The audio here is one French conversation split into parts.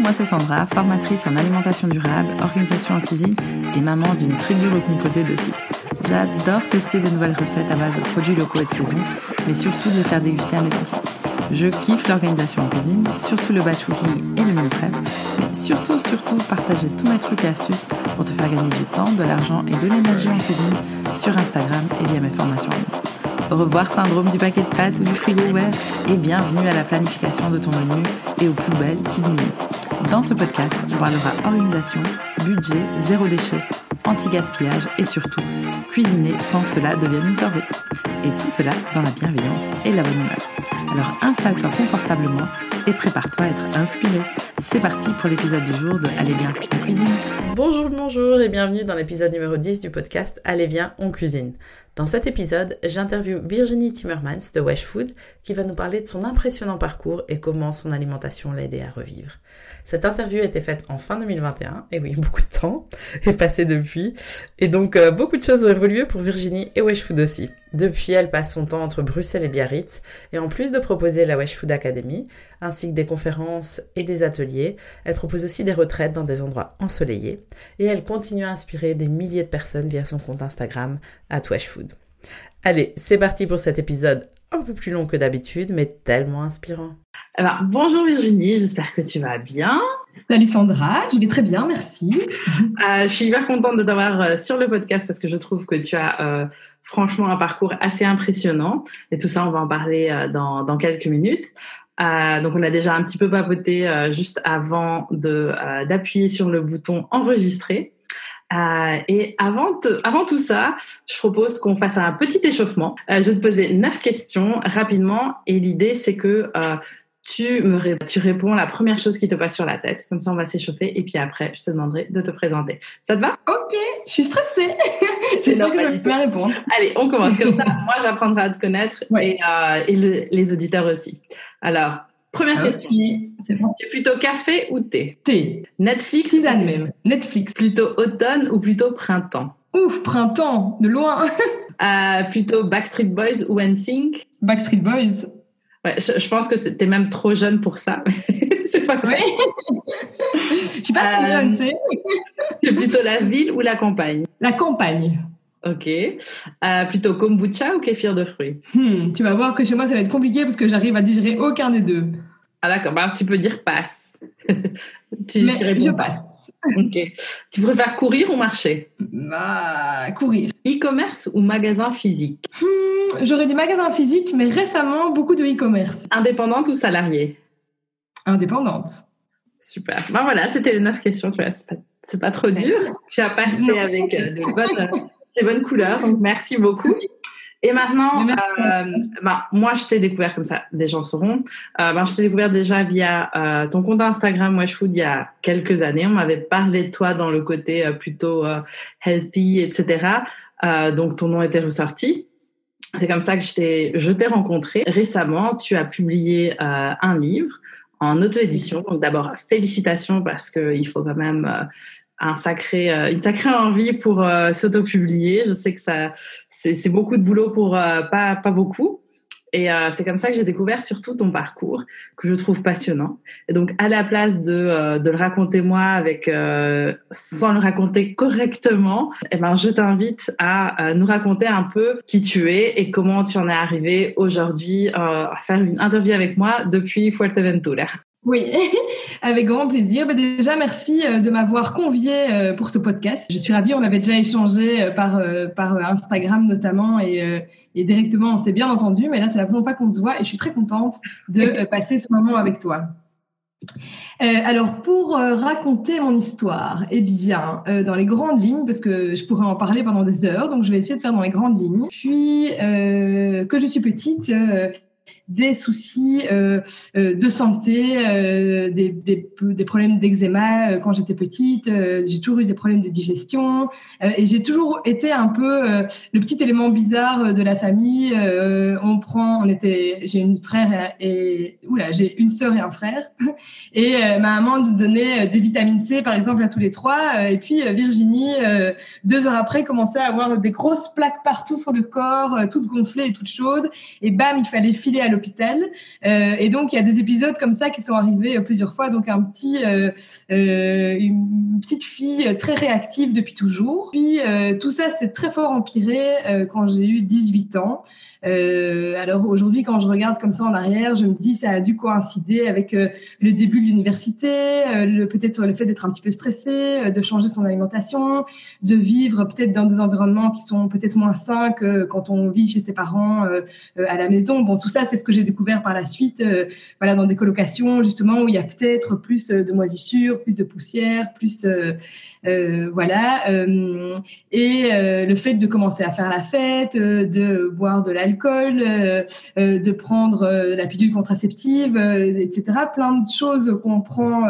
moi c'est Sandra, formatrice en alimentation durable, organisation en cuisine et maman d'une tribu recomposée de 6. J'adore tester de nouvelles recettes à base de produits locaux et de saison, mais surtout de les faire déguster à mes enfants. Je kiffe l'organisation en cuisine, surtout le batch cooking et le meal prep, mais surtout, surtout partager tous mes trucs et astuces pour te faire gagner du temps, de l'argent et de l'énergie en cuisine sur Instagram et via mes formations en ligne. Au revoir syndrome du paquet de pâtes ou du frigo ouvert et bienvenue à la planification de ton menu et aux poubelles qui diminuent. Dans ce podcast, on parlera organisation, budget, zéro déchet, anti-gaspillage et surtout cuisiner sans que cela devienne une corvée. Et tout cela dans la bienveillance et la bonne humeur. Alors installe-toi confortablement et prépare-toi à être inspiré. C'est parti pour l'épisode du jour de Allez bien, on cuisine. Bonjour, bonjour et bienvenue dans l'épisode numéro 10 du podcast Allez bien, on cuisine. Dans cet épisode, j'interviewe Virginie Timmermans de Wesh Food qui va nous parler de son impressionnant parcours et comment son alimentation l'a aidé à revivre. Cette interview a été faite en fin 2021, et oui, beaucoup de temps est passé depuis, et donc euh, beaucoup de choses ont évolué pour Virginie et Wesh Food aussi. Depuis, elle passe son temps entre Bruxelles et Biarritz, et en plus de proposer la Wesh Food Academy, ainsi que des conférences et des ateliers, elle propose aussi des retraites dans des endroits ensoleillés, et elle continue à inspirer des milliers de personnes via son compte Instagram, at Wesh Food. Allez, c'est parti pour cet épisode un peu plus long que d'habitude, mais tellement inspirant. Alors, bonjour Virginie, j'espère que tu vas bien. Salut Sandra, je vais très bien, merci. Euh, je suis hyper contente de t'avoir euh, sur le podcast parce que je trouve que tu as euh, franchement un parcours assez impressionnant. Et tout ça, on va en parler dans, dans, quelques minutes. Donc, on a déjà un petit peu papoté juste avant d'appuyer sur le bouton enregistrer. Euh, et avant, avant tout ça, je propose qu'on fasse un petit échauffement. Euh, je vais te poser neuf questions rapidement et l'idée c'est que euh, tu me tu réponds la première chose qui te passe sur la tête. Comme ça, on va s'échauffer et puis après, je te demanderai de te présenter. Ça te va? Ok, je suis stressée. J'espère que je vais bien répondre. Allez, on commence comme ça. Moi, j'apprendrai à te connaître et, euh, et les auditeurs aussi. Alors, Première ah, question. C'est plutôt café ou thé? Thé. Netflix Tisane même. Netflix. Plutôt automne ou plutôt printemps? Ouf, printemps, de loin. euh, plutôt Backstreet Boys ou NSYNC Backstreet Boys. Ouais, je, pense que t'es même trop jeune pour ça. c'est pas vrai. je suis pas si jeune, c'est. c'est plutôt la ville ou la campagne? La campagne. Ok. Euh, plutôt kombucha ou kéfir de fruits? Hmm, Tu vas voir que chez moi, ça va être compliqué parce que j'arrive à digérer aucun des deux. Ah d'accord, bah, alors tu peux dire passe. tu, Mais je passe. Ok. Tu préfères courir ou marcher? Bah, Courir. E-commerce ou magasin physique? Hmm, J'aurais des magasins physiques, mais récemment, beaucoup de e-commerce. Indépendante ou salariée? Indépendante. Super. Ben voilà, c'était les neuf questions. Tu vois, c'est pas, trop dur. Tu as passé avec euh, des bonnes des bonnes couleurs. Donc, merci beaucoup. Et maintenant, euh, bah, moi, je t'ai découvert comme ça, des gens sauront. Euh, bah, je t'ai découvert déjà via euh, ton compte Instagram Weshfood il y a quelques années. On m'avait parlé de toi dans le côté euh, plutôt euh, healthy, etc. donc, ton nom était ressorti. C'est comme ça que je t'ai rencontré. Récemment, tu as publié un livre en auto-édition. Donc, d'abord, félicitations parce qu'il faut quand même un sacré, euh, une sacrée envie pour euh, s'auto-publier. Je sais que ça, c'est beaucoup de boulot pour euh, pas, pas beaucoup. Et c'est comme ça que j'ai découvert surtout ton parcours, que je trouve passionnant. Et donc, à la place de, de le raconter moi avec, sans le raconter correctement, eh ben, je t'invite à nous raconter un peu qui tu es et comment tu en es arrivé aujourd'hui à faire une interview avec moi depuis Fuerteventura. Oui, avec grand plaisir. Bah, déjà, merci euh, de m'avoir convié euh, pour ce podcast. Je suis ravie, on avait déjà échangé euh, par, par Instagram notamment et, et directement, on s'est bien entendu, mais là, c'est la première fois qu'on se voit et je suis très contente de passer ce moment avec toi. alors, pour raconter mon histoire, eh bien, dans les grandes lignes, parce que je pourrais en parler pendant des heures, donc je vais essayer de faire dans les grandes lignes. Puis, que je suis petite, des soucis euh, euh, de santé, euh, des, problèmes d'eczéma quand j'étais petite. j'ai toujours eu des problèmes de digestion et j'ai toujours été un peu le petit élément bizarre de la famille. on prend, on était, j'ai une frère et, oula, j'ai une sœur et un frère. Et ma maman nous donnait des vitamines C, par exemple, à tous les trois. Et puis Virginie, deux heures après, commençait à avoir des grosses plaques partout sur le corps, toutes gonflées et toutes chaudes. Et bam, il fallait filer à l'hôpital. et donc, il y a des épisodes comme ça qui sont arrivés plusieurs fois. Donc, un petit, une petite fille très réactive depuis toujours. Puis, tout ça, c'est très fort empiré quand j'ai eu 18 ans. Euh, alors aujourd'hui, quand je regarde comme ça en arrière, je me dis ça a dû coïncider avec euh, le début de l'université, euh, peut-être le fait d'être un petit peu stressé, de changer son alimentation, de vivre peut-être dans des environnements qui sont peut-être moins sains que quand on vit chez ses parents à la maison. Bon, tout ça, c'est ce que j'ai découvert par la suite, voilà, dans des colocations justement où il y a peut-être plus de moisissures, plus de poussière, plus voilà, et le fait de commencer à faire la fête, de boire de l'alcool l'alcool, euh, euh, de prendre euh, la pilule contraceptive, etc. Plein de choses qu'on prend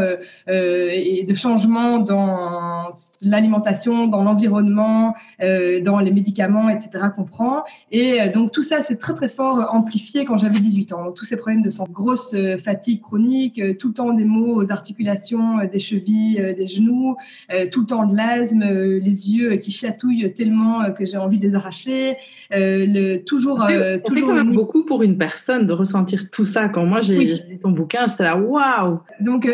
et de changements dans l'alimentation, dans l'environnement, dans les médicaments, etc. qu'on prend. Et donc tout ça, c'est très très fort amplifié quand j'avais 18 ans. Tous ces problèmes de santé, grosse fatigue chronique, tout le temps des maux aux articulations, des chevilles, des genoux, tout le temps de l'asthme, les yeux qui chatouillent tellement que j'ai envie de les arracher, toujours euh, fait quand même beaucoup pour une personne de ressentir tout ça. Quand moi j'ai lu ton bouquin, j'étais là, waouh. Donc, euh,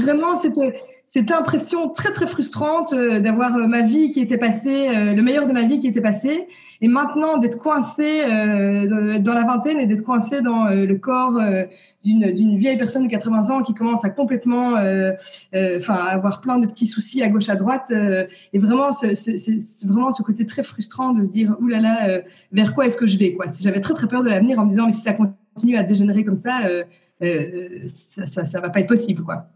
vraiment, c'était cette impression très très frustrante euh, d'avoir euh, ma vie qui était passée, euh, le meilleur de ma vie qui était passé, et maintenant d'être coincé dans la vingtaine et d'être coincé dans le corps d'une vieille personne de 80 ans qui commence à complètement, enfin, avoir plein de petits soucis à gauche à droite, et vraiment c'est vraiment ce côté très frustrant de se dire oulala, là là, vers quoi est-ce que je vais quoi? J'avais très très peur de l'avenir en me disant mais si ça continue à dégénérer comme ça, ça, ça, ça va pas être possible quoi.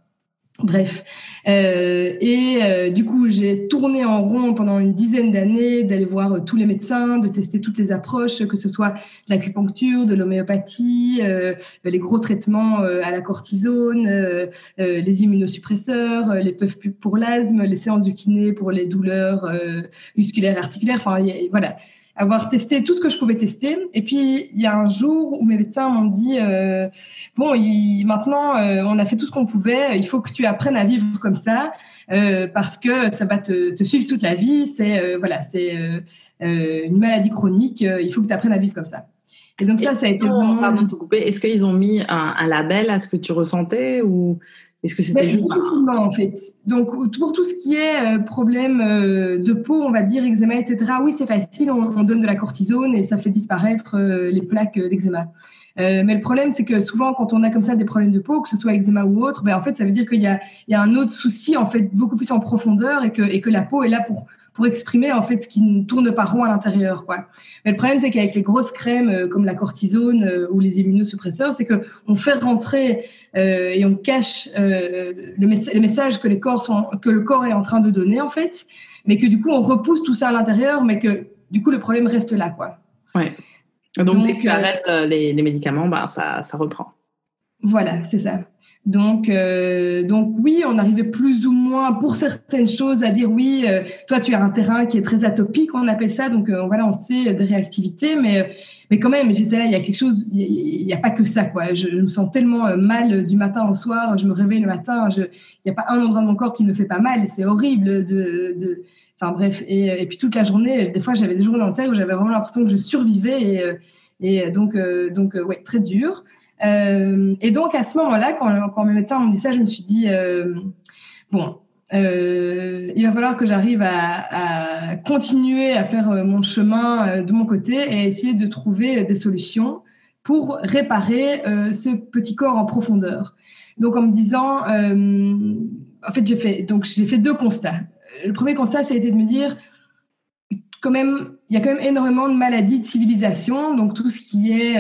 Bref. Euh, et euh, du coup, j'ai tourné en rond pendant une dizaine d'années, d'aller voir euh, tous les médecins, de tester toutes les approches, que ce soit de l'acupuncture, de l'homéopathie, les gros traitements à la cortisone, les immunosuppresseurs, les puffs pour l'asthme, les séances du kiné pour les douleurs musculaires articulaires. Enfin, voilà avoir testé tout ce que je pouvais tester. Et puis, il y a un jour où mes médecins m'ont dit, euh, bon, il, maintenant, euh, on a fait tout ce qu'on pouvait, il faut que tu apprennes à vivre comme ça, euh, parce que ça va te, te, suivre toute la vie. C'est voilà, c'est une maladie chronique, il faut que tu apprennes à vivre comme ça. Et donc ça, ça a été vraiment... Pardon de te couper. Est-ce qu'ils ont mis un, un, label à ce que tu ressentais ou est-ce que c'était juste difficilement en fait. Donc pour tout ce qui est euh, problème euh, de peau, on va dire eczéma, etc. Oui, c'est facile. On, donne de la cortisone et ça fait disparaître euh, les plaques d'eczéma. mais le problème, c'est que souvent, quand on a comme ça des problèmes de peau, que ce soit eczéma ou autre, ben, en fait, ça veut dire qu'il y a, il y a un autre souci, en fait, beaucoup plus en profondeur et que, et que la peau est là pour, pour exprimer en fait ce qui ne tourne pas rond à l'intérieur quoi. Mais le problème c'est qu'avec les grosses crèmes comme la cortisone ou les immunosuppresseurs, c'est que on fait rentrer euh, et on cache euh, le, le, message que, les corps sont, que le corps est en train de donner, en fait, mais que du coup, on repousse tout ça à l'intérieur, mais que du coup, le problème reste là. Quoi. Ouais. Donc, dès que tu euh, arrêtes les, les, médicaments, bah, ça, ça reprend. Voilà, c'est ça. Donc, euh, donc oui, on arrivait plus ou moins pour certaines choses à dire oui. Euh, toi, tu as un terrain qui est très atopique, on appelle ça. Donc euh, voilà, on sait des réactivités, mais mais quand même, j'étais là. Il y a quelque chose. Il n'y a, pas que ça, quoi. Je, me sens tellement mal du matin au soir. Je me réveille le matin. il n'y a pas un endroit de mon corps qui me fait pas mal. C'est horrible de, de Enfin bref. Et, et, puis toute la journée, des fois, j'avais des journées entières où j'avais vraiment l'impression que je survivais et et donc donc ouais, très dur. Euh, et donc, à ce moment-là, quand, quand mes médecins m'ont dit ça, je me suis dit, euh, bon, euh, il va falloir que j'arrive à, à, continuer à faire mon chemin de mon côté et essayer de trouver des solutions pour réparer ce petit corps en profondeur. Donc, en me disant, en fait, j'ai fait, donc j'ai fait deux constats. Le premier constat, ça a été de me dire, quand même, il y a quand même énormément de maladies de civilisation, donc tout ce qui est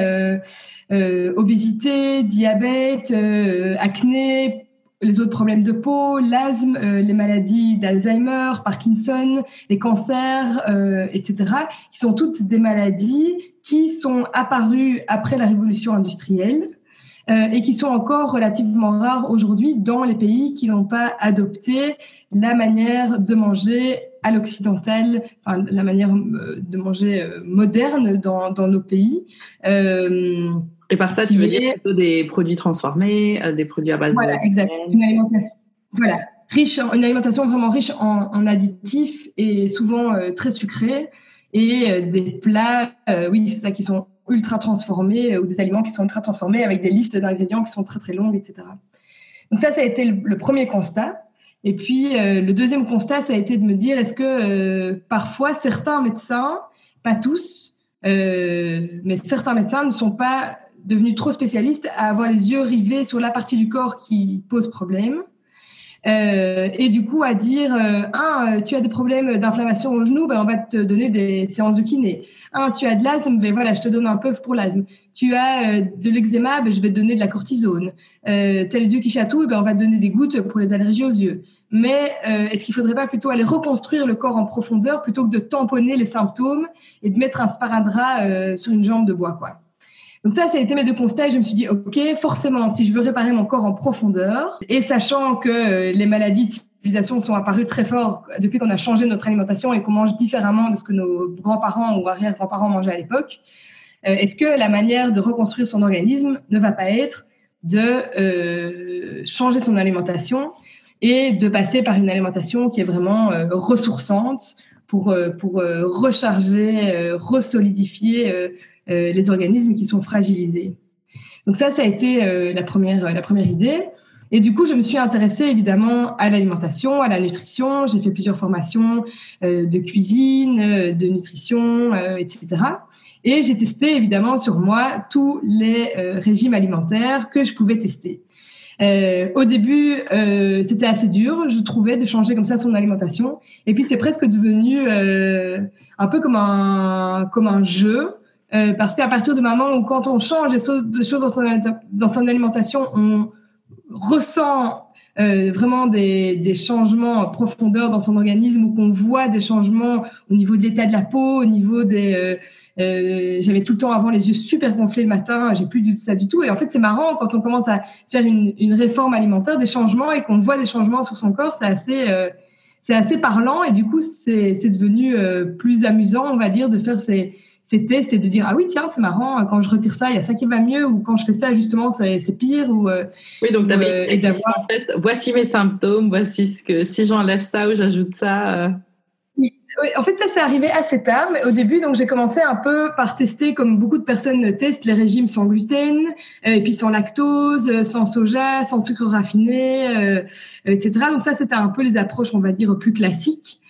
euh, euh, obésité, diabète, euh, acné, les autres problèmes de peau, l'asthme, les maladies d'Alzheimer, Parkinson, les cancers, etc., qui sont toutes des maladies qui sont apparues après la révolution industrielle et qui sont encore relativement rares aujourd'hui dans les pays qui n'ont pas adopté la manière de manger à l'occidental, enfin, la manière de manger moderne dans, nos pays. Et par ça, tu veux dire plutôt des produits transformés, des produits à base voilà, de... Exact. Une alimentation, voilà, riche une alimentation vraiment riche en, en additifs et souvent très sucrés et des plats, oui, c'est ça, qui sont ultra transformés ou des aliments qui sont ultra transformés avec des listes d'ingrédients qui sont très très longues, etc. Donc ça, ça a été le, premier constat. Et puis euh, le deuxième constat, ça a été de me dire est-ce que euh, parfois certains médecins, pas tous, euh, mais certains médecins ne sont pas devenus trop spécialistes à avoir les yeux rivés sur la partie du corps qui pose problème euh, et du coup, à dire, euh, ah, tu as des problèmes d'inflammation au genou, ben, on va te donner des séances de kiné. Ah, tu as de l'asthme, ben voilà, je te donne un peu pour l'asthme. Tu as euh, de l'eczéma, ben, je vais te donner de la cortisone. Euh, tu les yeux qui chatouillent, ben, on va te donner des gouttes pour les allergies aux yeux. Mais euh, est-ce qu'il faudrait pas plutôt aller reconstruire le corps en profondeur plutôt que de tamponner les symptômes et de mettre un sparadrap sur une jambe de bois, quoi? Donc ça, ça a été mes deux constats et je me suis dit, OK, forcément, si je veux réparer mon corps en profondeur, et sachant que euh, les maladies de civilisation sont apparues très fort depuis qu'on a changé notre alimentation et qu'on mange différemment de ce que nos grands-parents ou arrière-grands-parents mangeaient à l'époque, euh, est-ce que la manière de reconstruire son organisme ne va pas être de euh, changer son alimentation et de passer par une alimentation qui est vraiment ressourçante pour, pour recharger, resolidifier euh, les organismes qui sont fragilisés. Donc ça, ça a été euh, la, première, la première idée. Et du coup, je me suis intéressée évidemment à l'alimentation, à la nutrition. J'ai fait plusieurs formations euh, de cuisine, de nutrition, etc. Et j'ai testé évidemment sur moi tous les régimes alimentaires que je pouvais tester. au début, c'était assez dur, je trouvais, de changer comme ça son alimentation. Et puis, c'est presque devenu un peu comme un, comme un jeu. Euh, parce qu'à partir du moment où quand on change des choses dans son, alimentation, on ressent euh, vraiment des, des, changements en profondeur dans son organisme ou qu'on voit des changements au niveau de l'état de la peau, au niveau des... Euh, euh J'avais tout le temps avant les yeux super gonflés le matin, j'ai plus de ça du tout. Et en fait, c'est marrant quand on commence à faire une, une réforme alimentaire, des changements et qu'on voit des changements sur son corps, c'est assez... Euh, c'est assez parlant et du coup c'est devenu plus amusant on va dire de faire ces, c'était c'était de dire ah oui tiens c'est marrant quand je retire ça il y a ça qui va mieux ou quand je fais ça justement c'est pire ou euh, oui donc euh, et d'avoir en fait voici mes symptômes voici ce que si j'enlève ça ou j'ajoute ça euh. oui. en fait ça c'est arrivé assez tard mais au début donc j'ai commencé un peu par tester comme beaucoup de personnes testent les régimes sans gluten et puis sans lactose sans soja sans sucre raffiné etc donc ça c'était un peu les approches on va dire plus classiques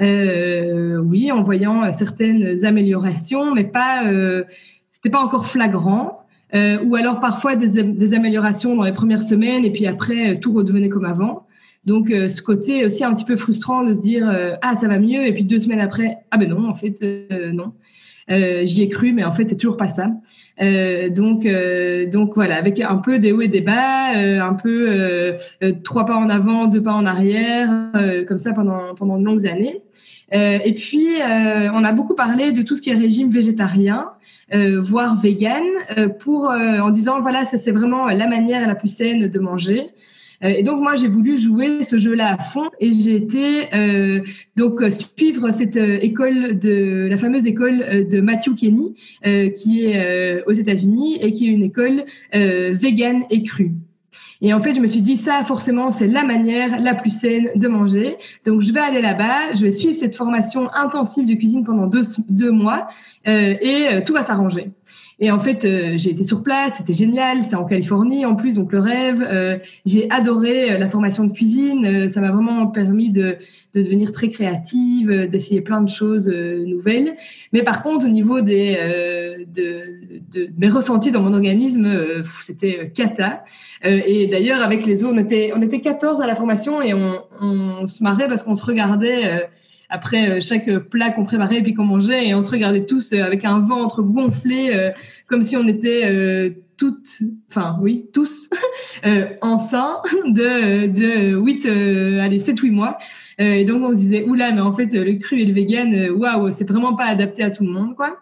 euh, oui, en voyant certaines améliorations, mais pas, euh, c'était pas encore flagrant. Euh, ou alors parfois des, des, améliorations dans les premières semaines et puis après tout redevenait comme avant. Donc euh, ce côté aussi un petit peu frustrant de se dire ah ça va mieux et puis deux semaines après ah ben non en fait non. Euh, J'y ai cru, mais en fait, c'est toujours pas ça. Euh, donc, euh, donc voilà, avec un peu des hauts et des bas, euh, un peu euh, trois pas en avant, deux pas en arrière, comme ça pendant pendant de longues années. et puis, on a beaucoup parlé de tout ce qui est régime végétarien, voire vegan, pour en disant voilà, ça c'est vraiment la manière la plus saine de manger. Euh, et donc moi j'ai voulu jouer ce jeu-là à fond et j'ai été euh, donc suivre cette euh, école de la fameuse école de Matthew Kenny qui est aux États-Unis et qui est une école vegan et crue. Et en fait, je me suis dit, ça, forcément, c'est la manière la plus saine de manger. Donc, je vais aller là-bas, je vais suivre cette formation intensive de cuisine pendant deux, deux mois euh, et tout va s'arranger. Et en fait, euh, j'ai été sur place, c'était génial, c'est en Californie en plus, donc le rêve. Euh, j'ai adoré euh, la formation de cuisine, ça m'a vraiment permis de, de, devenir très créative, d'essayer plein de choses nouvelles. Mais par contre, au niveau des, de, de, mes ressentis dans mon organisme, c'était cata. et d'ailleurs, avec les autres, on était, on était 14 à la formation et on, on se marrait parce qu'on se regardait après euh, chaque plat qu'on préparait et puis qu'on mangeait et on se regardait tous euh, avec un ventre gonflé euh, comme si on était toutes, enfin oui, tous enceints de, de 8, allez, 7, 8 mois. et donc on se disait, oula, mais en fait le cru et le vegan, waouh, c'est vraiment pas adapté à tout le monde, quoi.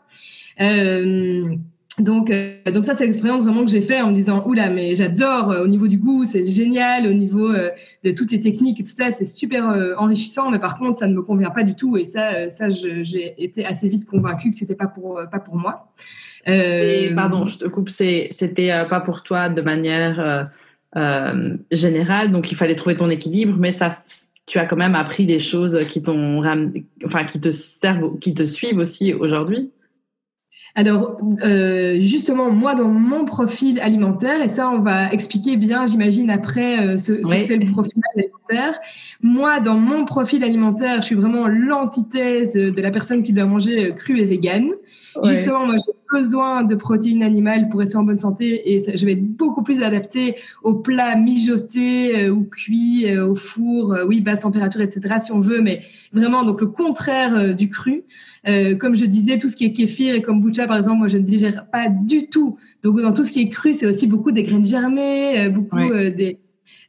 Donc, euh, donc ça, c'est l'expérience vraiment que j'ai fait en me disant, oula, mais j'adore au niveau du goût, c'est génial, au niveau de toutes les techniques et tout ça, c'est super enrichissant, mais par contre, ça ne me convient pas du tout. Et ça, ça j'ai été assez vite convaincue que c'était pas pour, pas pour moi. Et, pardon, je te coupe, c'était pas pour toi de manière générale, donc il fallait trouver ton équilibre, mais ça, tu as quand même appris des choses qui t'ont, enfin, qui te servent, qui te suivent aussi aujourd'hui. Alors, euh, justement, moi, dans mon profil alimentaire, et ça, on va expliquer bien, j'imagine, après euh, ce, que c'est le profil alimentaire. Moi, dans mon profil alimentaire, je suis vraiment l'antithèse de la personne qui doit manger euh, cru et Justement, moi, j'ai besoin de protéines animales pour rester en bonne santé et je vais être beaucoup plus adaptée aux plats mijotés ou cuits au four, oui, basse température, etc., si on veut, mais vraiment, donc le contraire du cru. Euh, comme je disais, tout ce qui est kéfir et kombucha, par exemple, moi, je ne digère pas du tout. Donc, dans tout ce qui est cru, c'est aussi beaucoup des graines germées, euh, beaucoup euh, des...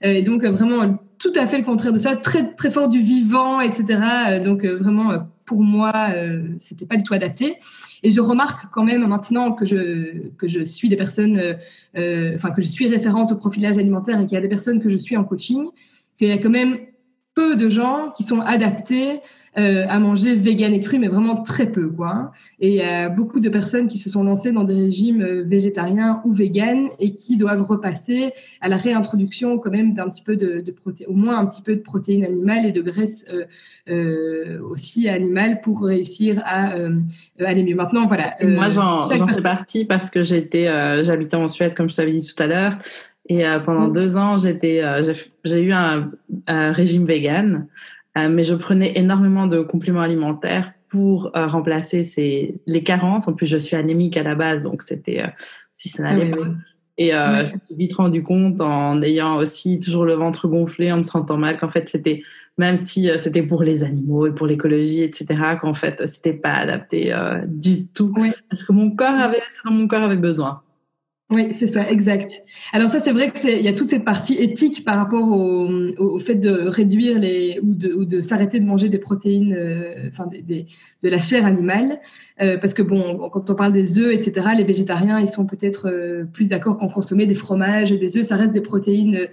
Et donc, vraiment, tout à fait le contraire de ça, très, très fort du vivant, etc. Donc, vraiment, pour moi, c'était pas du tout adapté. Et je remarque quand même maintenant que je, que je suis des personnes, enfin, que je suis référente au profilage alimentaire et qu'il y a des personnes que je suis en coaching, qu'il y a quand même peu de gens qui sont adaptés euh, à manger vegan et cru, mais vraiment très peu, quoi. Et il y a beaucoup de personnes qui se sont lancées dans des régimes euh, végétariens ou vegan et qui doivent repasser à la réintroduction quand même d'un petit peu de, de au moins un petit peu de protéines animales et de graisses euh, aussi animales pour réussir à aller mieux. Maintenant, voilà. moi, j'en fais partie parce que j'étais, j'habitais en Suède, comme je t'avais dit tout à l'heure. Et pendant mm. deux ans, j'étais, j'ai eu un, un, régime vegan. Euh, mais je prenais énormément de compléments alimentaires pour euh, remplacer ces, les carences. En plus, je suis anémique à la base, donc c'était euh, si ça n'allait pas. Et je me suis vite rendu compte en ayant aussi toujours le ventre gonflé, en me sentant mal, qu'en fait c'était même si c'était pour les animaux et pour l'écologie, etc., qu'en fait c'était pas adapté du tout parce que mon corps avait ce dont mon corps avait besoin. Oui, c'est ça, exact. Alors ça, c'est vrai que il y a toute cette partie éthique par rapport au, au fait de réduire les ou de, ou de s'arrêter de manger des protéines, euh, enfin des, des, de la chair animale, euh, parce que bon, quand on parle des œufs, etc., les végétariens, ils sont peut-être euh, plus d'accord qu'en consommer des fromages, des œufs, ça reste des protéines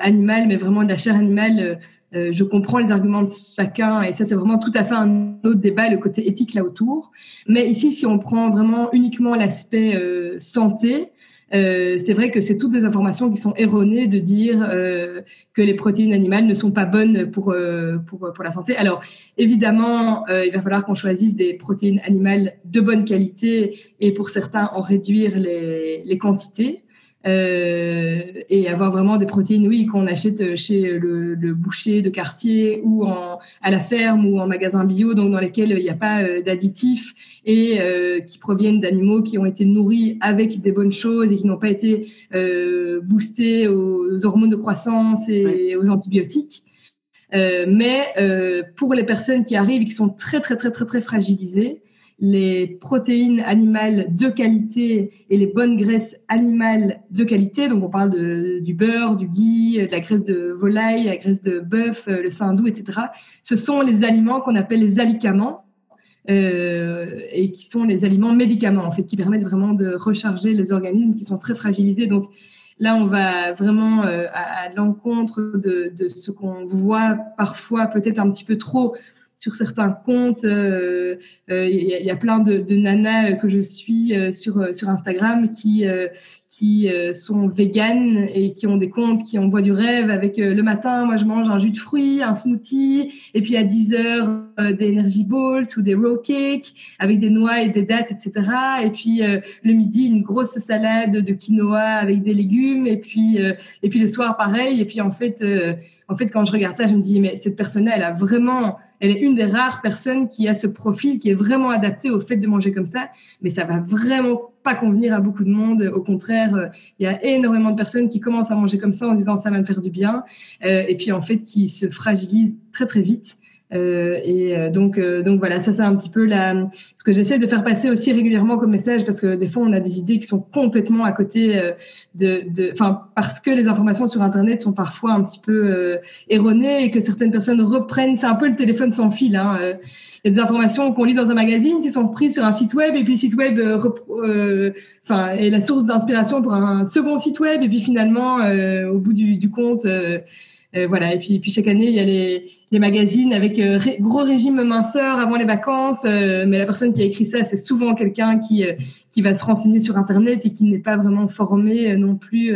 animales, mais vraiment de la chair animale. je comprends les arguments de chacun et ça c'est vraiment tout à fait un autre débat, le côté éthique là autour. Mais ici, si on prend vraiment uniquement l'aspect santé, euh, c'est vrai que c'est toutes des informations qui sont erronées de dire euh, que les protéines animales ne sont pas bonnes pour, euh, pour, la santé. Alors, évidemment, il va falloir qu'on choisisse des protéines animales de bonne qualité et pour certains en réduire les quantités. Euh, et avoir vraiment des protéines, oui, qu'on achète chez le, le, boucher de quartier ou en, à la ferme ou en magasin bio, donc dans lesquels il n'y a pas euh, d'additifs et euh, qui proviennent d'animaux qui ont été nourris avec des bonnes choses et qui n'ont pas été euh, boostés aux hormones de croissance et aux antibiotiques. Euh, mais pour les personnes qui arrivent et qui sont très très très très très fragilisées, les protéines animales de qualité et les bonnes graisses animales de qualité. Donc, on parle du beurre, du ghee, de la graisse de volaille, la graisse de bœuf, le sein doux, etc. Ce sont les aliments qu'on appelle les alicaments. Euh, et qui sont les aliments médicaments en fait qui permettent vraiment de recharger les organismes qui sont très fragilisés donc là on va vraiment euh, à, l'encontre de, ce qu'on voit parfois peut-être un petit peu trop sur certains comptes. Euh, euh, il y, a plein de, de, nanas que je suis euh, sur, sur Instagram qui, qui sont véganes et qui ont des comptes qui envoient du rêve avec le matin, moi je mange un jus de fruits, un smoothie, et puis à 10 heures des energy balls ou des raw cakes avec des noix et des dattes, etc. Et puis le midi, une grosse salade de quinoa avec des légumes, et puis, et puis le soir pareil. Et puis en fait, en fait, quand je regarde ça, je me dis, mais cette personne-là, elle a vraiment, elle est une des rares personnes qui a ce profil qui est vraiment adapté au fait de manger comme ça, mais ça va vraiment pas convenir à beaucoup de monde. Au contraire, euh, il y a énormément de personnes qui commencent à manger comme ça en disant ça va me faire du bien, euh, et puis en fait qui se fragilisent très très vite. Euh, et euh, donc, euh, donc voilà, ça c'est un petit peu la, ce que j'essaie de faire passer aussi régulièrement comme message parce que des fois on a des idées qui sont complètement à côté de, enfin parce que les informations sur Internet sont parfois un petit peu erronées et que certaines personnes reprennent, c'est un peu le téléphone sans fil. Hein, il y a des informations qu'on lit dans un magazine qui sont prises sur un site web et puis le site web enfin est la source d'inspiration pour un second site web et puis finalement au bout du, du compte euh, voilà. Et puis, puis chaque année, il y a les, les magazines avec euh, gros régime minceur avant les vacances. Euh, mais la personne qui a écrit ça, c'est souvent quelqu'un qui qui va se renseigner sur Internet et qui n'est pas vraiment formé non plus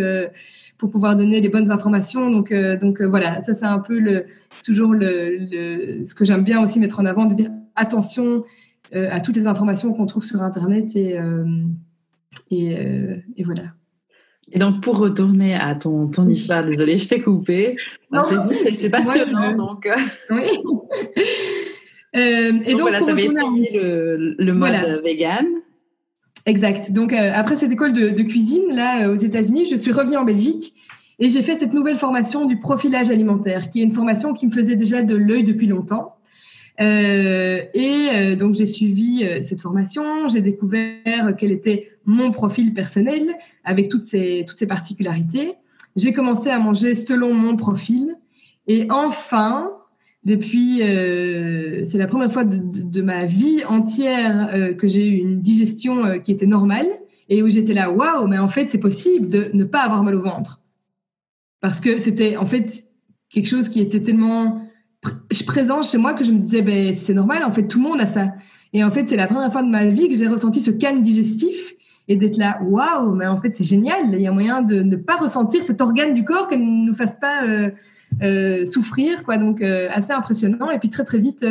pour pouvoir donner les bonnes informations. Donc, donc voilà, ça c'est un peu le, toujours le, le ce que j'aime bien aussi mettre en avant, de dire attention à toutes les informations qu'on trouve sur Internet et, et, et voilà. Et donc, pour retourner à ton, ton histoire, désolée, je t'ai coupé. C'est passionnant, donc. Euh. Oui. Euh, et donc, voilà, tu avais le, le mode vegan. Exact. Donc, euh, après cette école de, de cuisine, là, aux États-Unis, je suis revenue en Belgique et j'ai fait cette nouvelle formation du profilage alimentaire, qui est une formation qui me faisait déjà de l'œil depuis longtemps. Euh, et euh, donc j'ai suivi euh, cette formation, j'ai découvert quel était mon profil personnel avec toutes ces, toutes ces particularités. J'ai commencé à manger selon mon profil. Et enfin, depuis, c'est la première fois de, de, ma vie entière que j'ai eu une digestion qui était normale et où j'étais là, waouh, mais en fait c'est possible de ne pas avoir mal au ventre. Parce que c'était en fait quelque chose qui était tellement je présente chez moi que je me disais, ben, c'est normal, en fait, tout le monde a ça. Et en fait, c'est la première fois de ma vie que j'ai ressenti ce calme digestif et d'être là, waouh, mais en fait, c'est génial. Il y a moyen de ne pas ressentir cet organe du corps qu'elle ne nous fasse pas euh, euh, souffrir, quoi. Donc, euh, assez impressionnant. Et puis, très, très vite,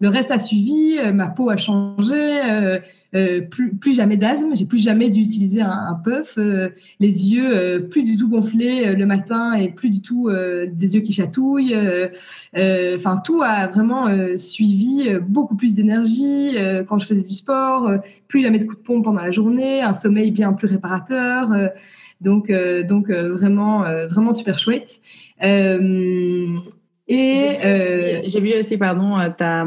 le reste a suivi, euh, ma peau a changé, euh, euh, plus, plus, jamais d'asthme, j'ai plus jamais dû utiliser un, un puff, les yeux plus du tout gonflés le matin et plus du tout des yeux qui chatouillent. Enfin, tout a vraiment suivi, beaucoup plus d'énergie quand je faisais du sport, plus jamais de coups de pompe pendant la journée, un sommeil bien plus réparateur. donc, donc vraiment, vraiment super chouette. Et euh, j'ai vu aussi, pardon, euh, ta,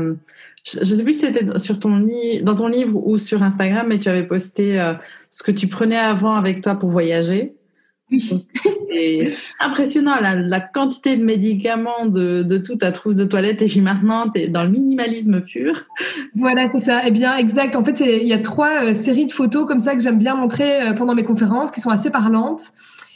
je ne sais plus si c'était sur ton dans ton livre ou sur Instagram, mais tu avais posté euh, ce que tu prenais avant avec toi pour voyager. Oui. C'est impressionnant la, quantité de médicaments de, de toute ta trousse de toilette et puis maintenant tu es dans le minimalisme pur. Voilà, c'est ça. Eh bien, exact. En fait, il y a trois séries de photos comme ça que j'aime bien montrer pendant mes conférences qui sont assez parlantes.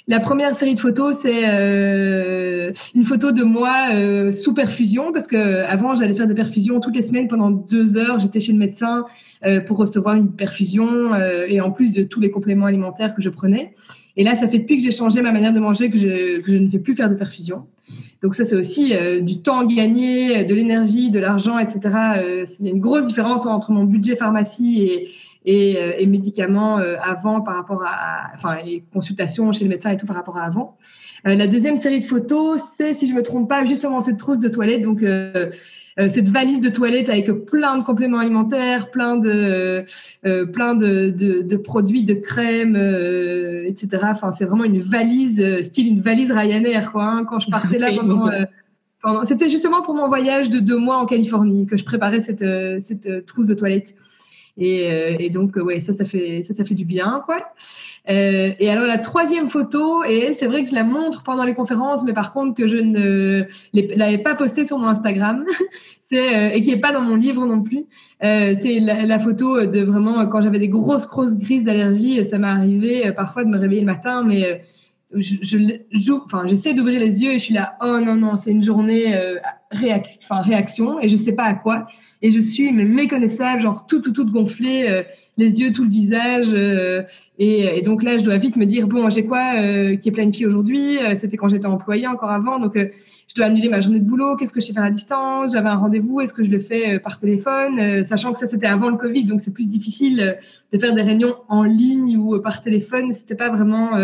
La première série de photos, c'est euh, une photo de moi euh, sous perfusion, parce que avant j'allais faire des perfusions toutes les semaines pendant deux heures. J'étais chez le médecin euh, pour recevoir une perfusion et en plus de tous les compléments alimentaires que je prenais. Et là, ça fait depuis que j'ai changé ma manière de manger que je, que je ne fais plus faire de perfusion. Donc ça, c'est aussi du temps gagné, de l'énergie, de l'argent, etc. Il y a une grosse différence entre mon budget pharmacie et, et, euh, et médicaments euh, avant par rapport à, enfin, et consultations chez le médecin et tout par rapport à avant. Euh, la deuxième série de photos, c'est, si je me trompe pas, justement cette trousse de toilette. Donc, cette valise de toilette avec plein de compléments alimentaires, plein de, euh, plein de, de, de, produits, de crèmes, euh, etc. Enfin, c'est vraiment une valise, style une valise Ryanair, quoi. Hein. Quand je partais là pendant, c'était justement pour mon voyage de deux mois en Californie que je préparais cette, cette trousse de toilette. Et, euh, et, donc, ouais, ça, ça fait, ça, ça fait du bien, quoi. Euh, et alors, la troisième photo, et c'est vrai que je la montre pendant les conférences, mais par contre que je ne l'avais pas postée sur mon Instagram, c'est euh, et qui est pas dans mon livre non plus. Euh, c'est la, photo de vraiment quand j'avais des grosses, grosses grises d'allergie. Ça m'est arrivé euh, parfois de me réveiller le matin, mais je, je, enfin, j'essaie d'ouvrir les yeux et je suis là, oh non, non, c'est une journée euh, enfin, réaction et je sais pas à quoi. Et je suis méconnaissable, genre tout, tout, tout gonflé, euh, les yeux, tout le visage. Euh, et, donc là, je dois vite me dire, bon, j'ai quoi euh, qui est planifié aujourd'hui C'était quand j'étais employée encore avant, donc je dois annuler ma journée de boulot. Qu'est-ce que je vais faire à distance J'avais un rendez-vous, est-ce que je le fais par téléphone Sachant que ça, c'était avant le Covid, donc c'est plus difficile de faire des réunions en ligne ou par téléphone. C'était pas vraiment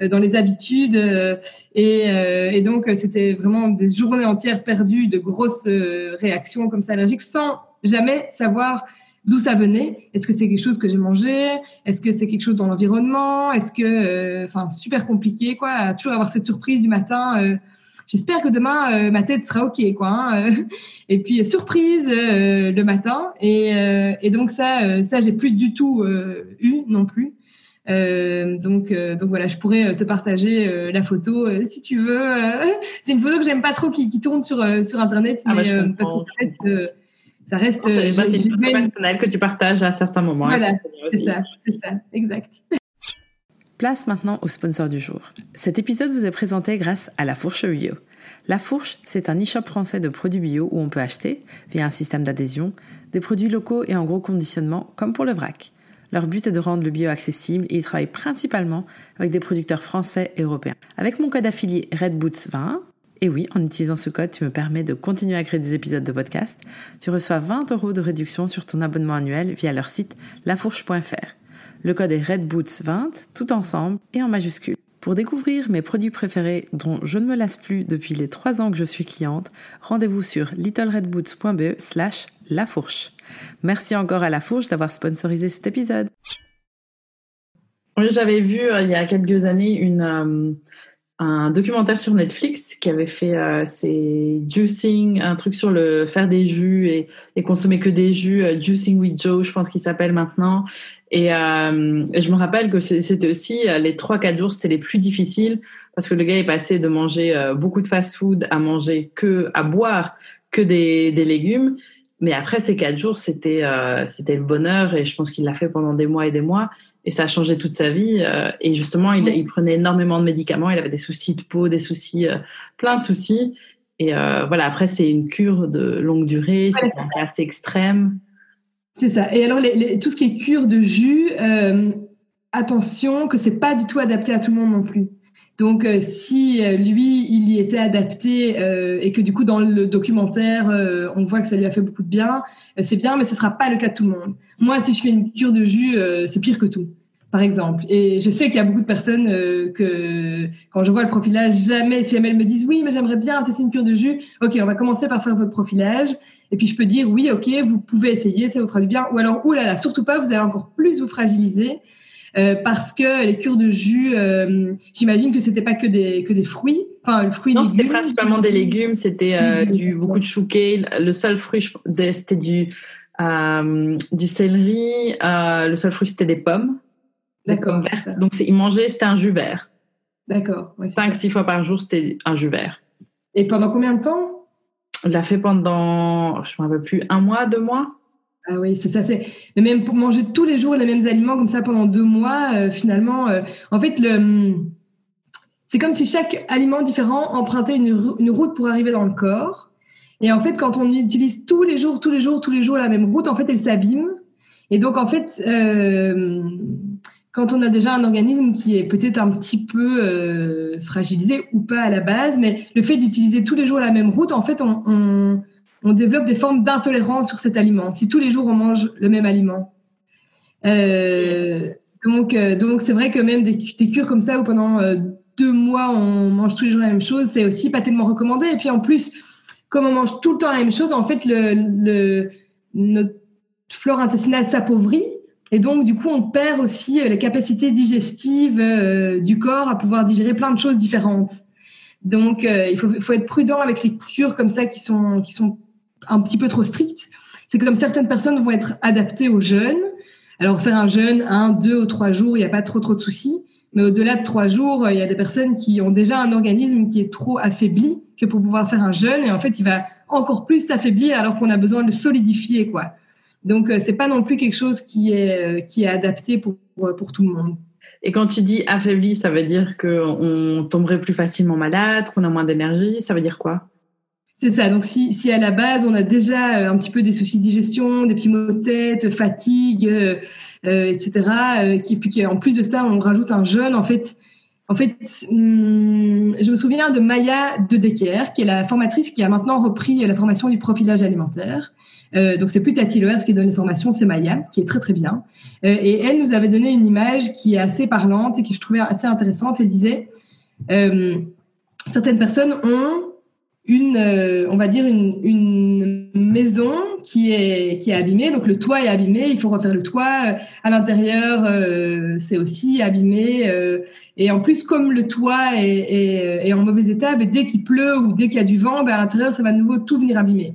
euh, dans les habitudes. Euh, euh, et donc, c'était vraiment des journées entières perdues de grosses réactions comme ça allergiques sans jamais savoir d'où ça venait. Est-ce que c'est quelque chose que j'ai mangé? Est-ce que c'est quelque chose dans l'environnement? Est-ce que, enfin, super compliqué, quoi, toujours avoir cette surprise du matin. j'espère que demain ma tête sera ok, quoi. Hein, et puis surprise le matin. Et, et donc ça, ça j'ai plus du tout eu non plus. Euh, donc, euh, donc voilà, je pourrais te partager la photo si tu veux. c'est une photo que j'aime pas trop qui, qui tourne sur, sur Internet, ah bah, mais, parce que ça reste ça reste. c'est personnel que tu partages à certains moments. Voilà, c'est ça, c'est ça, exact. Place maintenant au sponsor du jour. Cet épisode vous est présenté grâce à La Fourche Bio. La Fourche, c'est un e-shop français de produits bio où on peut acheter, via un système d'adhésion, des produits locaux et en gros conditionnement, comme pour le vrac. Leur but est de rendre le bio accessible et ils travaillent principalement avec des producteurs français et européens. Avec mon code affilié RedBoots20, et oui, en utilisant ce code, tu me permets de continuer à créer des épisodes de podcast. Tu reçois 20 euros de réduction sur ton abonnement annuel via leur site lafourche.fr. Le code est RedBoots20, tout ensemble et en majuscule. Pour découvrir mes produits préférés dont je ne me lasse plus depuis les 3 ans que je suis cliente, rendez-vous sur littleredboots.be slash lafourche. Merci encore à La Fourche d'avoir sponsorisé cet épisode. J'avais vu euh, il y a quelques années une, euh, un documentaire sur Netflix qui avait fait euh, juicing un truc sur le faire des jus et, et consommer que des jus euh, juicing with Joe je pense qu'il s'appelle maintenant. Et, euh, je me rappelle que c'était aussi euh, les trois quatre jours c'était les plus difficiles parce que le gars est passé de manger beaucoup de fast food à manger que à boire que des, des légumes mais après ces quatre jours, c'était euh, c'était le bonheur et je pense qu'il l'a fait pendant des mois et des mois et ça a changé toute sa vie. Euh, et justement, il, il, prenait énormément de médicaments. Il avait des soucis de peau, des soucis, euh, plein de soucis. Et euh, voilà, après c'est une cure de longue durée, c'est un cas assez extrême. C'est ça. Et alors les, les, tout ce qui est cure de jus, euh, attention que c'est pas du tout adapté à tout le monde non plus. Donc, euh, si euh, lui, il y était adapté euh, et que du coup, dans le documentaire, euh, on voit que ça lui a fait beaucoup de bien, c'est bien, mais ce sera pas le cas de tout le monde. Moi, si je fais une cure de jus, c'est pire que tout, par exemple. Et je sais qu'il y a beaucoup de personnes que, quand je vois le profilage, jamais, si jamais elles me disent oui, mais j'aimerais bien tester une cure de jus, ok, on va commencer par faire votre profilage. Et puis, je peux dire oui, ok, vous pouvez essayer, ça vous fera du bien. Ou alors, oulala, surtout pas, vous allez encore plus vous fragiliser. Euh, parce que les cures de jus, euh, j'imagine que c'était pas que des que des fruits. Enfin, le fruit. Non, c'était principalement des légumes. C'était euh, du beaucoup de chou kale. Le seul fruit, c'était du du céleri. le seul fruit, c'était des pommes. D'accord. Donc, il mangeait, c'était un jus vert. D'accord. Ouais, Cinq, six fois par jour, c'était un jus vert. Et pendant combien de temps? Il l'a fait pendant, je ne me rappelle plus, un mois, deux mois? Ah oui, c'est ça. C'est mais même pour manger tous les jours les mêmes aliments comme ça pendant deux mois, euh, finalement, euh, en fait, le c'est comme si chaque aliment différent empruntait une, une, route pour arriver dans le corps. Et en fait, quand on utilise tous les jours, tous les jours, tous les jours la même route, en fait, elle s'abîme. Et donc, en fait, euh, quand on a déjà un organisme qui est peut-être un petit peu fragilisé ou pas à la base, mais le fait d'utiliser tous les jours la même route, en fait, on on développe des formes d'intolérance sur cet aliment, si tous les jours on mange le même aliment. Euh, donc, euh, donc c'est vrai que même des, cures comme ça où pendant euh, deux mois on mange tous les jours la même chose, c'est aussi pas tellement recommandé. Et puis en plus, comme on mange tout le temps la même chose, en fait, le, le notre flore intestinale s'appauvrit. Et donc, du coup, on perd aussi les capacités digestives du corps à pouvoir digérer plein de choses différentes. Donc, il faut, faut, être prudent avec les cures comme ça qui sont, qui sont un petit peu trop strict. C'est comme certaines personnes vont être adaptées au jeûne. Alors faire un jeûne un, deux ou trois jours, il n'y a pas trop trop de soucis. Mais au-delà de trois jours, il y a des personnes qui ont déjà un organisme qui est trop affaibli que pour pouvoir faire un jeûne. Et en fait, il va encore plus s'affaiblir alors qu'on a besoin de solidifier, quoi. Donc, euh, c'est pas non plus quelque chose qui est, euh, qui est adapté pour, pour tout le monde. Et quand tu dis affaibli, ça veut dire qu'on tomberait plus facilement malade, qu'on a moins d'énergie, ça veut dire quoi? C'est ça. Donc, si, si à la base, on a déjà euh, un petit peu des soucis de digestion, des petits maux de tête, fatigue, euh, euh, etc., euh, qui, puis en plus de ça, on rajoute un jeûne, en fait, en fait, hum, je me souviens de Maya de Decker, qui est la formatrice qui a maintenant repris la formation du profilage alimentaire. Euh, donc, c'est plus Tati Loers qui donne les formations, c'est Maya, qui est très, très bien. Euh, et elle nous avait donné une image qui est assez parlante et que je trouvais assez intéressante. Elle disait, certaines personnes ont une, euh, on va dire une, une, maison qui est, qui est abîmé. Donc le toit est abîmé, il faut refaire le toit. À l'intérieur, euh, c'est aussi abîmé. Euh, et en plus, comme le toit est, est, en mauvais état, ben, dès qu'il pleut ou dès qu'il y a du vent, ben, à l'intérieur, ça va de nouveau tout venir abîmer.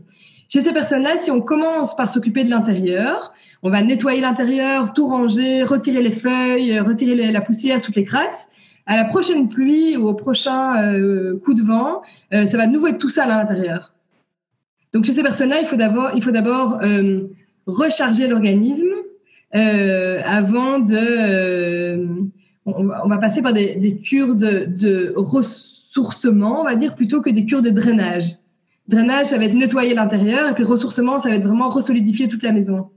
Chez ces personnes-là, si on commence par s'occuper de l'intérieur, on va nettoyer l'intérieur, tout ranger, retirer les feuilles, retirer la poussière, toutes les crasses. À la prochaine pluie ou au prochain euh, coup de vent, ça va de nouveau être tout sale à l'intérieur. Donc chez ces personnes-là, il faut d'abord, euh, recharger l'organisme euh, avant de. Euh, on, va passer par des, des cures de, de, ressourcement, on va dire, plutôt que des cures de drainage. Drainage, ça va être nettoyer l'intérieur, et puis ressourcement, ça va être vraiment resolidifier toute la maison.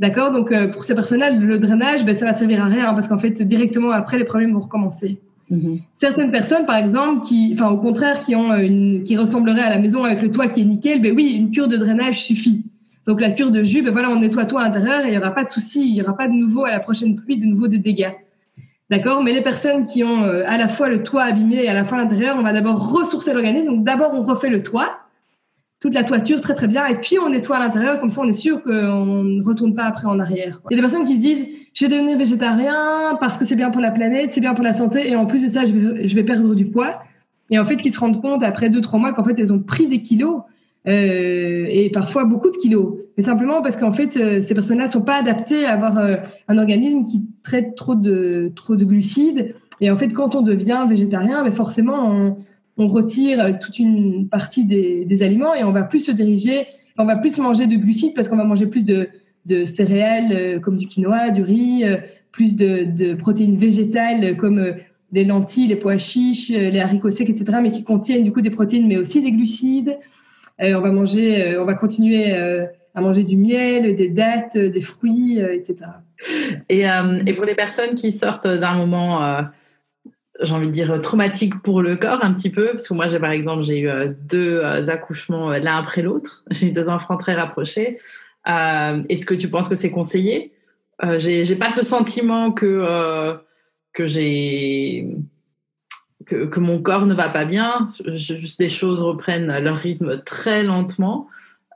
D'accord Donc pour ces personnes-là, le drainage, ben, ça va servir à rien parce qu'en fait, directement après, les problèmes vont recommencer. Mhm. Certaines personnes, par exemple, qui, enfin, au contraire, qui ont une, qui ressembleraient à la maison avec le toit qui est nickel, ben oui, une cure de drainage suffit. Donc la cure de jus, ben voilà, on nettoie tout à l'intérieur et il n'y aura pas de souci, il n'y aura pas de nouveau à la prochaine pluie, de nouveau des dégâts. D'accord Mais les personnes qui ont euh, à la fois le toit abîmé et à la fois l'intérieur, on va d'abord ressourcer l'organisme. Donc d'abord, on refait le toit, toute la toiture très très bien, et puis on nettoie à l'intérieur, comme ça on est sûr qu'on ne retourne pas après en arrière. Il y a des personnes qui se disent, je vais devenir végétarien parce que c'est bien pour la planète, c'est bien pour la santé, et en plus de ça, je vais, je vais perdre du poids. Et en fait, qui se rendent compte après deux, trois mois qu'en fait, elles ont pris des kilos, euh, et parfois beaucoup de kilos. Mais simplement parce qu'en fait, euh, ces personnes-là sont pas adaptées à avoir euh, un organisme qui traite trop de, trop de glucides. Et en fait, quand on devient végétarien, mais forcément, on, on retire toute une partie des, aliments et on va plus se diriger, on va plus manger de glucides parce qu'on va manger plus de, céréales euh, comme du quinoa, du riz, euh, plus de, protéines végétales comme euh, des lentilles, les pois chiches, les haricots secs, etc., mais qui contiennent du coup des protéines, mais aussi des glucides. on va manger, on va continuer à manger du miel, des dattes, des fruits, etc. Et, et, pour les personnes qui sortent d'un moment, j'ai envie de dire traumatique pour le corps un petit peu, parce que moi j'ai par exemple j'ai eu deux accouchements l'un après l'autre, j'ai eu deux enfants très rapprochés. Euh, est-ce que tu penses que c'est conseillé? Euh, J'ai pas ce sentiment que euh, que j'ai que, que, mon corps ne va pas bien. juste les choses reprennent leur rythme très lentement.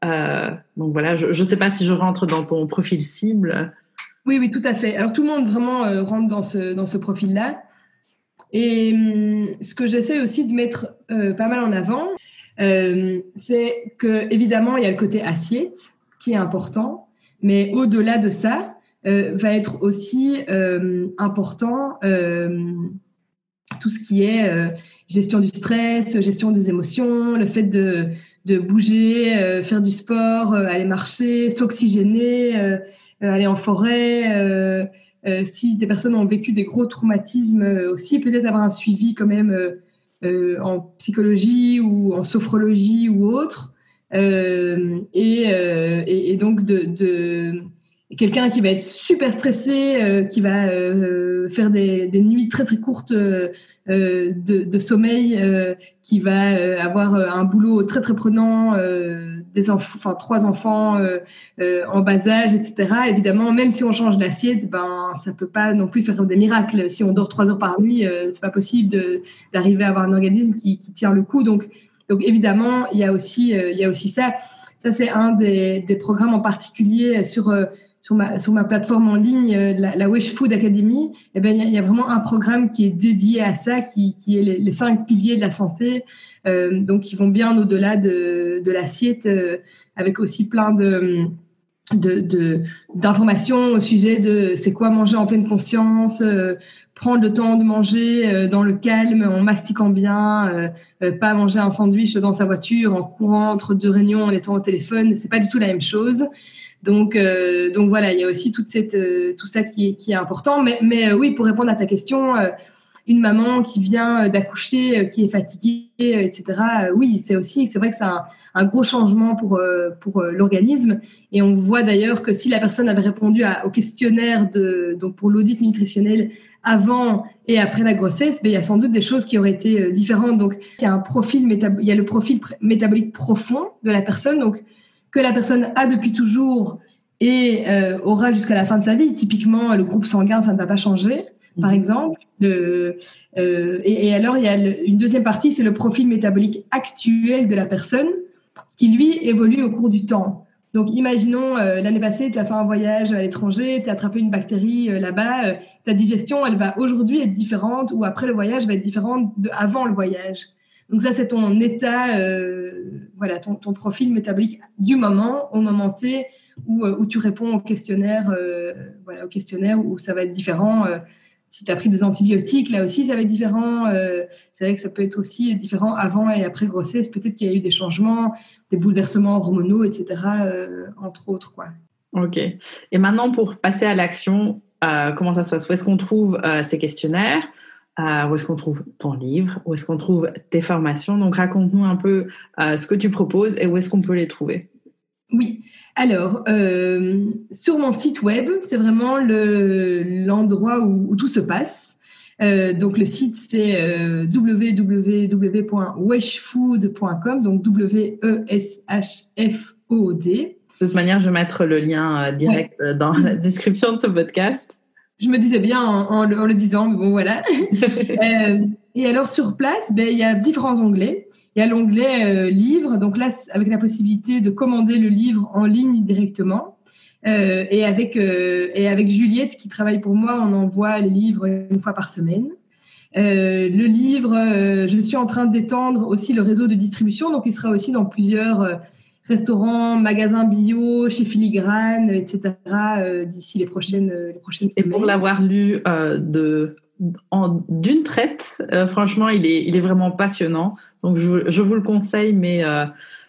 donc voilà, je ne sais pas si je rentre dans ton profil cible. Oui, oui, tout à fait. Alors tout le monde vraiment rentre dans ce, dans ce profil-là. Et hum, ce que j'essaie aussi de mettre pas mal en avant, c'est que évidemment il y a le côté assiette qui est important, mais au-delà de ça, euh, va être aussi euh, important euh, tout ce qui est gestion du stress, gestion des émotions, le fait de, de bouger, faire du sport, aller marcher, s'oxygéner, aller en forêt. Si des personnes ont vécu des gros traumatismes aussi, peut-être avoir un suivi quand même en psychologie ou en sophrologie ou autre. Euh, euh, et, donc de, quelqu'un qui va être super stressé, euh, qui va faire des, nuits très très courtes de, sommeil, qui va avoir un boulot très très prenant, des enfin trois enfants en bas âge, etc. Évidemment, même si on change d'assiette, ben ça peut pas non plus faire des miracles. Si on dort trois heures par nuit, c'est pas possible d'arriver à avoir un organisme qui, qui tient le coup. Donc donc évidemment, il y a aussi, euh, il y a aussi ça. Ça, c'est un des, des, programmes en particulier sur, euh, sur, ma, plateforme en ligne, euh, la, la Wish Food Academy. Eh ben, il y, a vraiment un programme qui est dédié à ça, qui, est les, cinq piliers de la santé. Euh, donc, qui vont bien au-delà de, l'assiette, avec aussi plein d'informations au sujet de c'est quoi manger en pleine conscience, euh, prendre le temps de manger euh, dans le calme, en mastiquant bien, euh, euh, pas manger un sandwich dans sa voiture, en courant entre deux réunions, en étant au téléphone, c'est pas du tout la même chose. Donc, donc voilà, il y a aussi toute cette, tout ça qui est, qui est important. Mais, mais oui, pour répondre à ta question, une maman qui vient euh, d'accoucher, euh, qui est fatiguée, euh, etc. Oui, c'est aussi, c'est vrai que c'est un, gros changement pour, pour l'organisme. Et on voit d'ailleurs que si la personne avait répondu au questionnaire de, donc pour l'audit nutritionnel avant et après la grossesse, ben, il y a sans doute des choses qui auraient été différentes. Donc, il y a un profil il y a le profil métabolique profond de la personne, donc que la personne a depuis toujours et aura jusqu'à la fin de sa vie. Typiquement, le groupe sanguin, ça ne va pas changer par mhm. exemple. Le, euh, et, alors, il y a une deuxième partie, c'est le profil métabolique actuel de la personne qui, lui, évolue au cours du temps. Donc, imaginons, l'année passée, tu as fait un voyage à l'étranger, tu as attrapé une bactérie là-bas, ta digestion, elle va aujourd'hui être différente ou après le voyage va être différente de avant le voyage. Donc ça, c'est ton état, voilà, ton, profil métabolique du moment, au moment T, où, où tu réponds au questionnaire, voilà, au questionnaire où ça va être différent si tu as pris des antibiotiques, là aussi, ça va être différent. Euh, c'est vrai que ça peut être aussi différent avant et après grossesse. Peut-être qu'il y a eu des changements, des bouleversements hormonaux, etc., euh, entre autres. Quoi. OK. Et maintenant, pour passer à l'action, euh, comment ça se passe? Où est-ce qu'on trouve ces questionnaires? Où est-ce qu'on trouve ton livre? Où est-ce qu'on trouve tes formations? Donc, raconte-nous un peu ce que tu proposes et où est-ce qu'on peut les trouver. Oui. Alors, euh, sur mon site web, c'est vraiment l'endroit où, tout se passe. Euh, donc, le site, c'est euh, www.weshfood.com, donc W-E-S-H-F-O-D. De toute manière, je vais mettre le lien direct dans la description de ce podcast. Je me disais bien en, le, disant, mais bon, voilà. et alors, sur place, ben, il y a différents onglets. Il y a l'onglet euh, livre, donc là, avec la possibilité de commander le livre en ligne directement. Euh, et, avec, euh, et avec Juliette, qui travaille pour moi, on envoie les livres une fois par semaine. le livre, je suis en train d'étendre aussi le réseau de distribution, donc il sera aussi dans plusieurs restaurants, magasins bio, chez Filigrane, etc. d'ici les prochaines, les prochaines semaines. Et pour l'avoir lu de d'une traite. Euh, franchement, il est, il est vraiment passionnant. Donc, je, je vous le conseille, mais euh,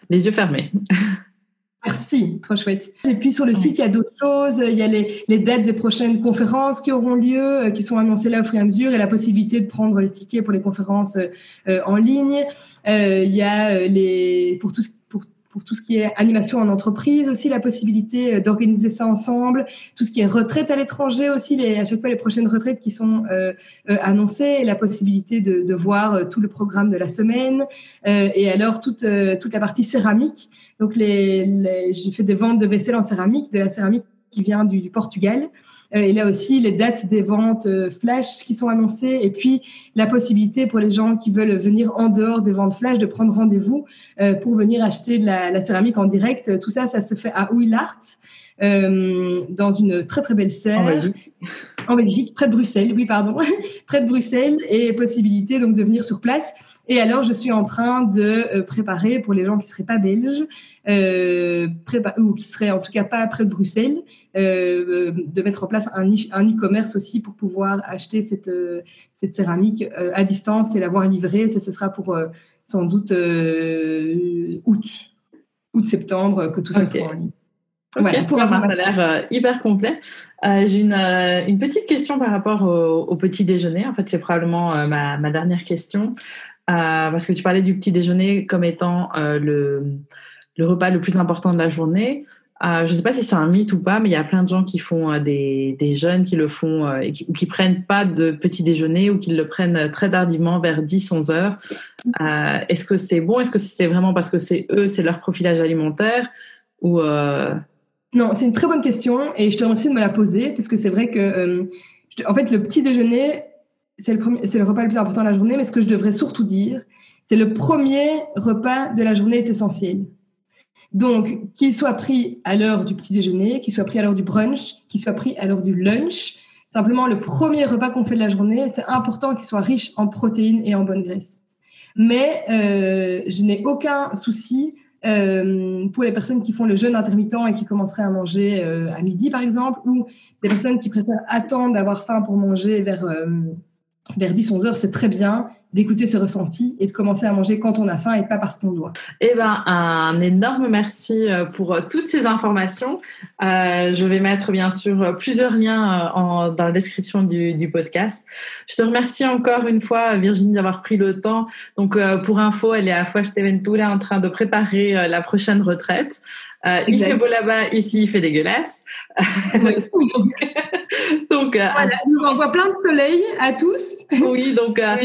les yeux fermés. Merci, trop chouette. Et puis sur le site, il y a d'autres choses. Il y a les, les, dates des prochaines conférences qui auront lieu, euh, qui sont annoncées là au fur et à mesure, et la possibilité de prendre les tickets pour les conférences en ligne. il y a les pour tout ce pour tout ce qui est animation en entreprise aussi, la possibilité euh, d'organiser ça ensemble, tout ce qui est retraite à l'étranger aussi, les, à chaque fois les prochaines retraites qui sont euh, euh annoncées, la possibilité de, de, voir euh, tout le programme de la semaine, euh, et alors toute, toute la partie céramique. Donc les, les j'ai fait des ventes de vaisselle en céramique, de la céramique qui vient du Portugal. Euh, et là aussi, les dates des ventes euh, flash qui sont annoncées et puis la possibilité pour les gens qui veulent venir en dehors des ventes flash de prendre rendez-vous euh, pour venir acheter la, la, céramique en direct. Tout ça, ça se fait à Ouillart. Euh, dans une très très belle serre en Belgique. en Belgique, près de Bruxelles, oui pardon, près de Bruxelles et possibilité donc de venir sur place. Et alors je suis en train de préparer pour les gens qui seraient pas belges euh, ou qui seraient en tout cas pas près de Bruxelles, euh, de mettre en place un e-commerce aussi pour pouvoir acheter cette, cette céramique à distance et l'avoir livrée. Ça, ce sera pour sans doute août, août-septembre que tout ça sera en ligne. Okay, pour avoir... ça a l'air euh, hyper complet. Euh, J'ai une, euh, une, petite question par rapport au, au petit déjeuner. En fait, c'est probablement euh, ma, ma, dernière question. parce que tu parlais du petit déjeuner comme étant le, le, repas le plus important de la journée. je ne sais pas si c'est un mythe ou pas, mais il y a plein de gens qui font des, des jeunes qui le font et qui, ou qui prennent pas de petit déjeuner ou qui le prennent très tardivement vers 10-11 heures. Est-ce que c'est bon? Est-ce que c'est vraiment parce que c'est eux, c'est leur profilage alimentaire? Ou non, c'est une très bonne question et je te remercie de me la poser parce que c'est vrai que, euh, en fait, le petit déjeuner, c'est le, c'est le repas le plus important de la journée, mais ce que je devrais surtout dire, c'est le premier repas de la journée est essentiel. Donc, qu'il soit pris à l'heure du petit déjeuner, qu'il soit pris à l'heure du brunch, qu'il soit pris à l'heure du lunch, simplement le premier repas qu'on fait de la journée, c'est important qu'il soit riche en protéines et en bonnes graisses. Mais euh, je n'ai aucun souci euh, pour les personnes qui font le jeûne intermittent et qui commenceraient à manger euh, à midi, par exemple, ou des personnes qui préfèrent attendre d'avoir faim pour manger vers, euh, vers 10-11 heures, c'est très bien d'écouter ses ressentis et de commencer à manger quand on a faim et pas parce qu'on doit. Eh ben, un énorme merci euh, pour euh, toutes ces informations. Euh, je vais mettre bien sûr plusieurs liens en, dans la description du, du, podcast. Je te remercie encore une fois, Virginie, d'avoir pris le temps. Donc, pour info, elle est à Fuerteventura en train de préparer la prochaine retraite. Euh, il fait beau là-bas, ici il fait dégueulasse. donc, euh, voilà, nous envoie plein de soleil à tous. oui, donc euh,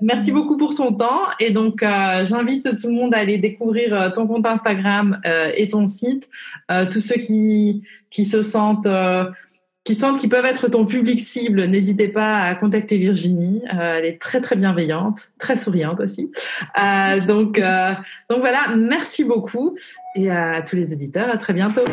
merci beaucoup pour ton temps et donc j'invite tout le monde à aller découvrir ton compte Instagram et ton site. tous ceux qui qui se sentent qui sentent qu'ils peuvent être ton public cible, n'hésitez pas à contacter Virginie. Euh, elle est très très bienveillante, très souriante aussi. Euh, donc, euh, donc voilà, merci beaucoup et à tous les auditeurs, à très bientôt.